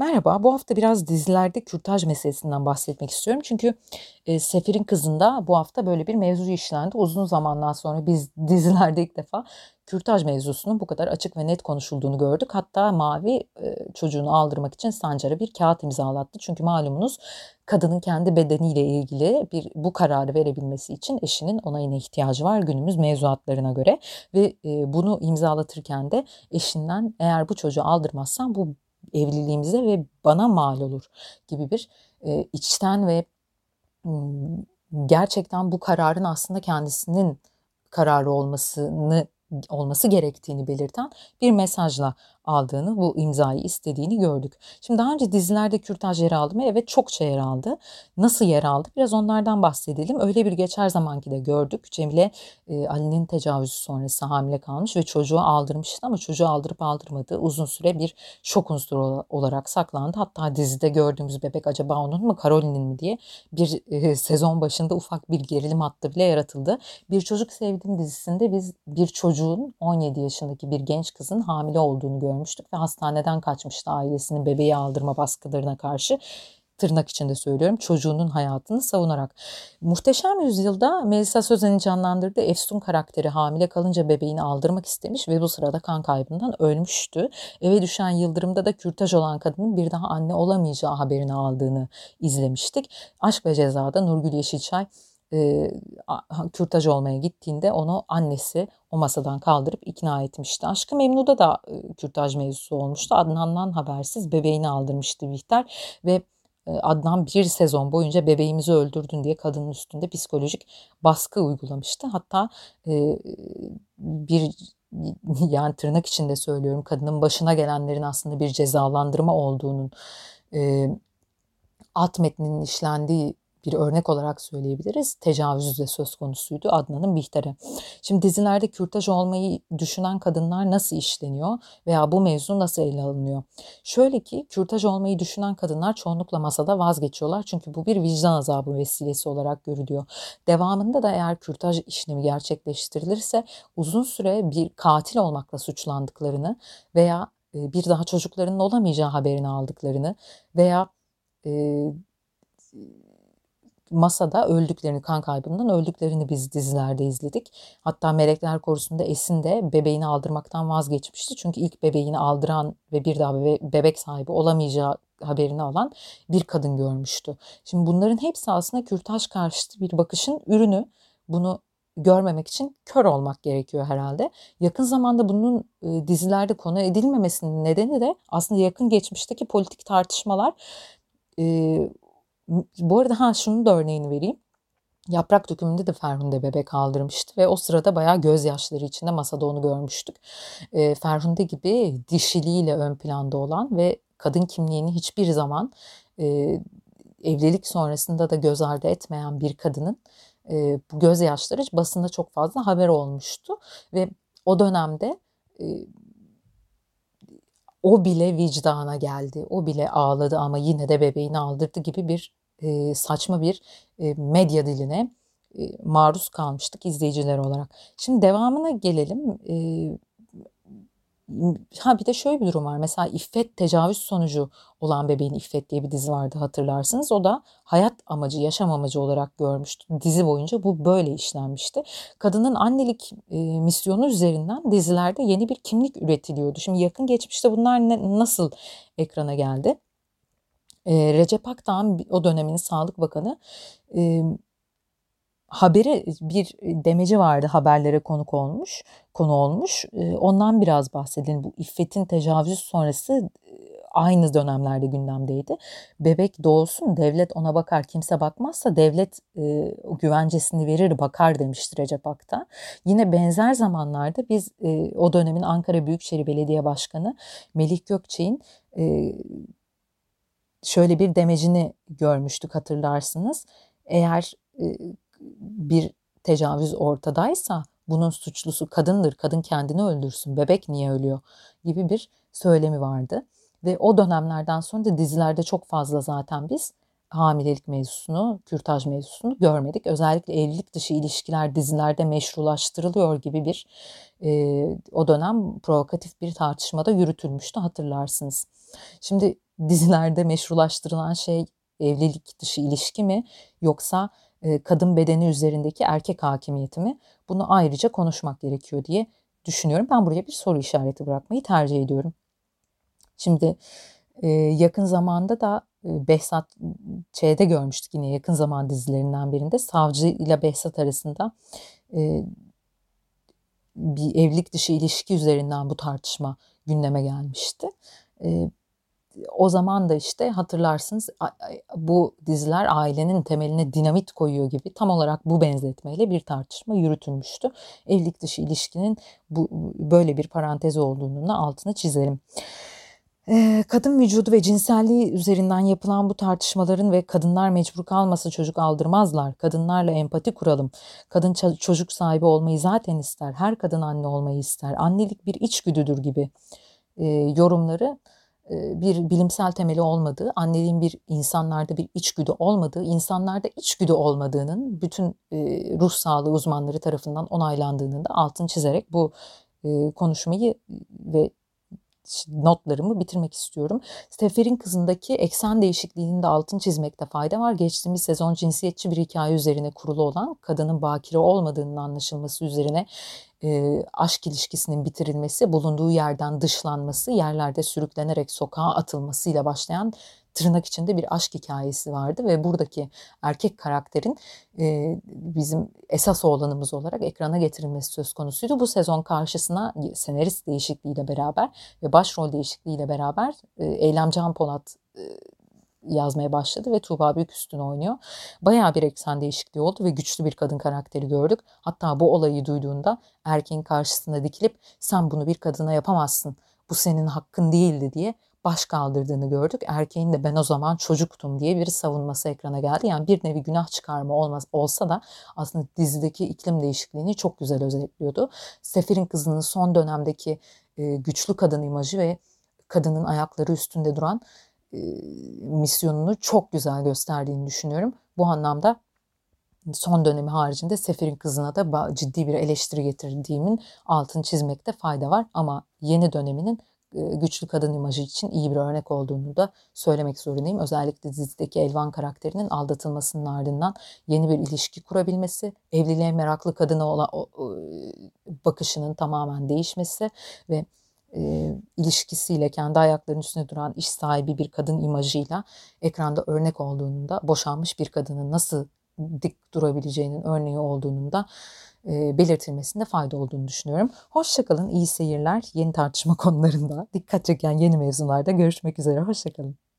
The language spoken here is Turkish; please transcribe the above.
Merhaba, bu hafta biraz dizilerde kürtaj meselesinden bahsetmek istiyorum. Çünkü e, Sefir'in kızında bu hafta böyle bir mevzu işlendi. Uzun zamandan sonra biz dizilerde ilk defa kürtaj mevzusunun bu kadar açık ve net konuşulduğunu gördük. Hatta Mavi e, çocuğunu aldırmak için Sancar'a bir kağıt imzalattı. Çünkü malumunuz kadının kendi bedeniyle ilgili bir bu kararı verebilmesi için eşinin onayına ihtiyacı var günümüz mevzuatlarına göre. Ve e, bunu imzalatırken de eşinden eğer bu çocuğu aldırmazsan bu evliliğimize ve bana mal olur gibi bir e, içten ve gerçekten bu kararın aslında kendisinin kararı olmasını olması gerektiğini belirten bir mesajla aldığını, bu imzayı istediğini gördük. Şimdi daha önce dizilerde kürtaj yer aldı mı? Evet çokça yer aldı. Nasıl yer aldı? Biraz onlardan bahsedelim. Öyle bir geç her zamanki de gördük. Cemile e, Ali'nin tecavüzü sonrası hamile kalmış ve çocuğu aldırmıştı ama çocuğu aldırıp aldırmadığı uzun süre bir şok unsuru olarak saklandı. Hatta dizide gördüğümüz bebek acaba onun mu Caroline'in mi diye bir e, sezon başında ufak bir gerilim hattı bile yaratıldı. Bir Çocuk Sevdim dizisinde biz bir çocuğun 17 yaşındaki bir genç kızın hamile olduğunu görmüştük görmüştük ve hastaneden kaçmıştı ailesinin bebeği aldırma baskılarına karşı tırnak içinde söylüyorum çocuğunun hayatını savunarak. Muhteşem Yüzyılda Melisa Sözen'in canlandırdığı Efsun karakteri hamile kalınca bebeğini aldırmak istemiş ve bu sırada kan kaybından ölmüştü. Eve düşen yıldırımda da kürtaj olan kadının bir daha anne olamayacağı haberini aldığını izlemiştik. Aşk ve Ceza'da Nurgül Yeşilçay e, kürtaj olmaya gittiğinde onu annesi o masadan kaldırıp ikna etmişti. Aşkı Memnu'da da e, kürtaj mevzusu olmuştu. Adnan'dan habersiz bebeğini aldırmıştı Bihter ve e, Adnan bir sezon boyunca bebeğimizi öldürdün diye kadının üstünde psikolojik baskı uygulamıştı. Hatta e, bir yani tırnak içinde söylüyorum kadının başına gelenlerin aslında bir cezalandırma olduğunun e, alt metninin işlendiği bir örnek olarak söyleyebiliriz. Tecavüz de söz konusuydu Adnan'ın Bihter'e. Şimdi dizilerde kürtaj olmayı düşünen kadınlar nasıl işleniyor veya bu mevzu nasıl ele alınıyor? Şöyle ki kürtaj olmayı düşünen kadınlar çoğunlukla masada vazgeçiyorlar. Çünkü bu bir vicdan azabı vesilesi olarak görülüyor. Devamında da eğer kürtaj işlemi gerçekleştirilirse uzun süre bir katil olmakla suçlandıklarını veya e, bir daha çocuklarının olamayacağı haberini aldıklarını veya e, masada öldüklerini, kan kaybından öldüklerini biz dizilerde izledik. Hatta Melekler Korusu'nda Esin de bebeğini aldırmaktan vazgeçmişti. Çünkü ilk bebeğini aldıran ve bir daha bebe bebek sahibi olamayacağı haberini alan bir kadın görmüştü. Şimdi bunların hepsi aslında kürtaj karşıtı bir bakışın ürünü. Bunu görmemek için kör olmak gerekiyor herhalde. Yakın zamanda bunun e, dizilerde konu edilmemesinin nedeni de aslında yakın geçmişteki politik tartışmalar e, bu arada ha şunu da örneğini vereyim. Yaprak dökümünde de Ferhunde bebek aldırmıştı ve o sırada bayağı gözyaşları içinde masada onu görmüştük. E, Ferhunde gibi dişiliğiyle ön planda olan ve kadın kimliğini hiçbir zaman e, evlilik sonrasında da göz ardı etmeyen bir kadının e, bu gözyaşları basında çok fazla haber olmuştu ve o dönemde e, o bile vicdana geldi, o bile ağladı ama yine de bebeğini aldırdı gibi bir e, saçma bir e, medya diline e, maruz kalmıştık izleyiciler olarak. Şimdi devamına gelelim. E, ha bir de şöyle bir durum var. Mesela İffet tecavüz sonucu olan bebeğin İffet diye bir dizi vardı hatırlarsınız. O da hayat amacı, yaşam amacı olarak görmüştü. Dizi boyunca bu böyle işlenmişti. Kadının annelik e, misyonu üzerinden dizilerde yeni bir kimlik üretiliyordu. Şimdi yakın geçmişte bunlar ne, nasıl ekrana geldi? E, Recep Akdağ'ın o dönemin Sağlık Bakanı e, haberi bir demeci vardı haberlere konuk olmuş konu olmuş. E, ondan biraz bahsedelim bu İffet'in tecavüz sonrası aynı dönemlerde gündemdeydi. Bebek doğsun devlet ona bakar kimse bakmazsa devlet e, güvencesini verir bakar demiştir Recep Akta yine benzer zamanlarda biz e, o dönemin Ankara Büyükşehir Belediye Başkanı Melih Gökçe'nin e, şöyle bir demecini görmüştük hatırlarsınız. Eğer e, bir tecavüz ortadaysa bunun suçlusu kadındır, kadın kendini öldürsün, bebek niye ölüyor gibi bir söylemi vardı. Ve o dönemlerden sonra da dizilerde çok fazla zaten biz hamilelik mevzusunu, kürtaj mevzusunu görmedik. Özellikle evlilik dışı ilişkiler dizilerde meşrulaştırılıyor gibi bir e, o dönem provokatif bir tartışmada yürütülmüştü hatırlarsınız. Şimdi dizilerde meşrulaştırılan şey evlilik dışı ilişki mi yoksa e, kadın bedeni üzerindeki erkek hakimiyeti mi? Bunu ayrıca konuşmak gerekiyor diye düşünüyorum. Ben buraya bir soru işareti bırakmayı tercih ediyorum. Şimdi e, yakın zamanda da e, Behzat şeyde görmüştük yine yakın zaman dizilerinden birinde Savcı ile Behzat arasında bir evlilik dışı ilişki üzerinden bu tartışma gündeme gelmişti. O zaman da işte hatırlarsınız bu diziler ailenin temeline dinamit koyuyor gibi tam olarak bu benzetmeyle bir tartışma yürütülmüştü. Evlilik dışı ilişkinin bu böyle bir parantez olduğunun da altını çizelim. Kadın vücudu ve cinselliği üzerinden yapılan bu tartışmaların ve kadınlar mecbur kalmasa çocuk aldırmazlar. Kadınlarla empati kuralım. Kadın çocuk sahibi olmayı zaten ister. Her kadın anne olmayı ister. Annelik bir içgüdüdür gibi yorumları bir bilimsel temeli olmadığı, anneliğin bir insanlarda bir içgüdü olmadığı, insanlarda içgüdü olmadığının bütün ruh sağlığı uzmanları tarafından onaylandığının da altını çizerek bu konuşmayı ve notlarımı bitirmek istiyorum. Stefer'in kızındaki eksen değişikliğinin de altını çizmekte fayda var. Geçtiğimiz sezon cinsiyetçi bir hikaye üzerine kurulu olan kadının bakire olmadığının anlaşılması üzerine e, aşk ilişkisinin bitirilmesi, bulunduğu yerden dışlanması, yerlerde sürüklenerek sokağa atılmasıyla başlayan tırnak içinde bir aşk hikayesi vardı ve buradaki erkek karakterin e, bizim esas oğlanımız olarak ekrana getirilmesi söz konusuydu. Bu sezon karşısına senarist değişikliğiyle beraber ve başrol değişikliğiyle beraber e, Eylem Can Polat e, yazmaya başladı ve Tuğba Büyüküstün oynuyor. Bayağı bir eksen değişikliği oldu ve güçlü bir kadın karakteri gördük. Hatta bu olayı duyduğunda erkeğin karşısına dikilip sen bunu bir kadına yapamazsın. Bu senin hakkın değildi diye baş kaldırdığını gördük. Erkeğin de ben o zaman çocuktum diye bir savunması ekrana geldi. Yani bir nevi günah çıkarma olmaz, olsa da aslında dizideki iklim değişikliğini çok güzel özetliyordu. Sefir'in kızının son dönemdeki e, güçlü kadın imajı ve kadının ayakları üstünde duran misyonunu çok güzel gösterdiğini düşünüyorum. Bu anlamda son dönemi haricinde Sefir'in kızına da ciddi bir eleştiri getirdiğimin altını çizmekte fayda var. Ama yeni döneminin güçlü kadın imajı için iyi bir örnek olduğunu da söylemek zorundayım. Özellikle dizideki Elvan karakterinin aldatılmasının ardından yeni bir ilişki kurabilmesi, evliliğe meraklı kadına olan bakışının tamamen değişmesi ve e, ilişkisiyle kendi ayaklarının üstüne duran iş sahibi bir kadın imajıyla ekranda örnek olduğunu da boşanmış bir kadının nasıl dik durabileceğinin örneği olduğunun da e, belirtilmesinde fayda olduğunu düşünüyorum. Hoşçakalın, iyi seyirler. Yeni tartışma konularında dikkat çeken yeni mevzularda görüşmek üzere. Hoşçakalın.